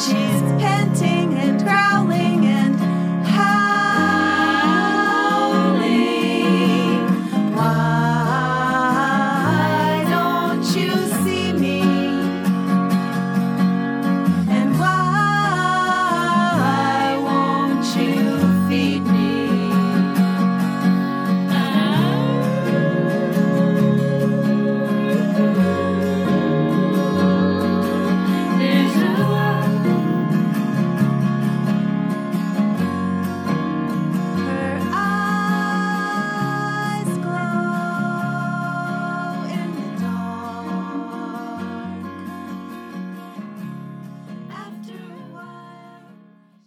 she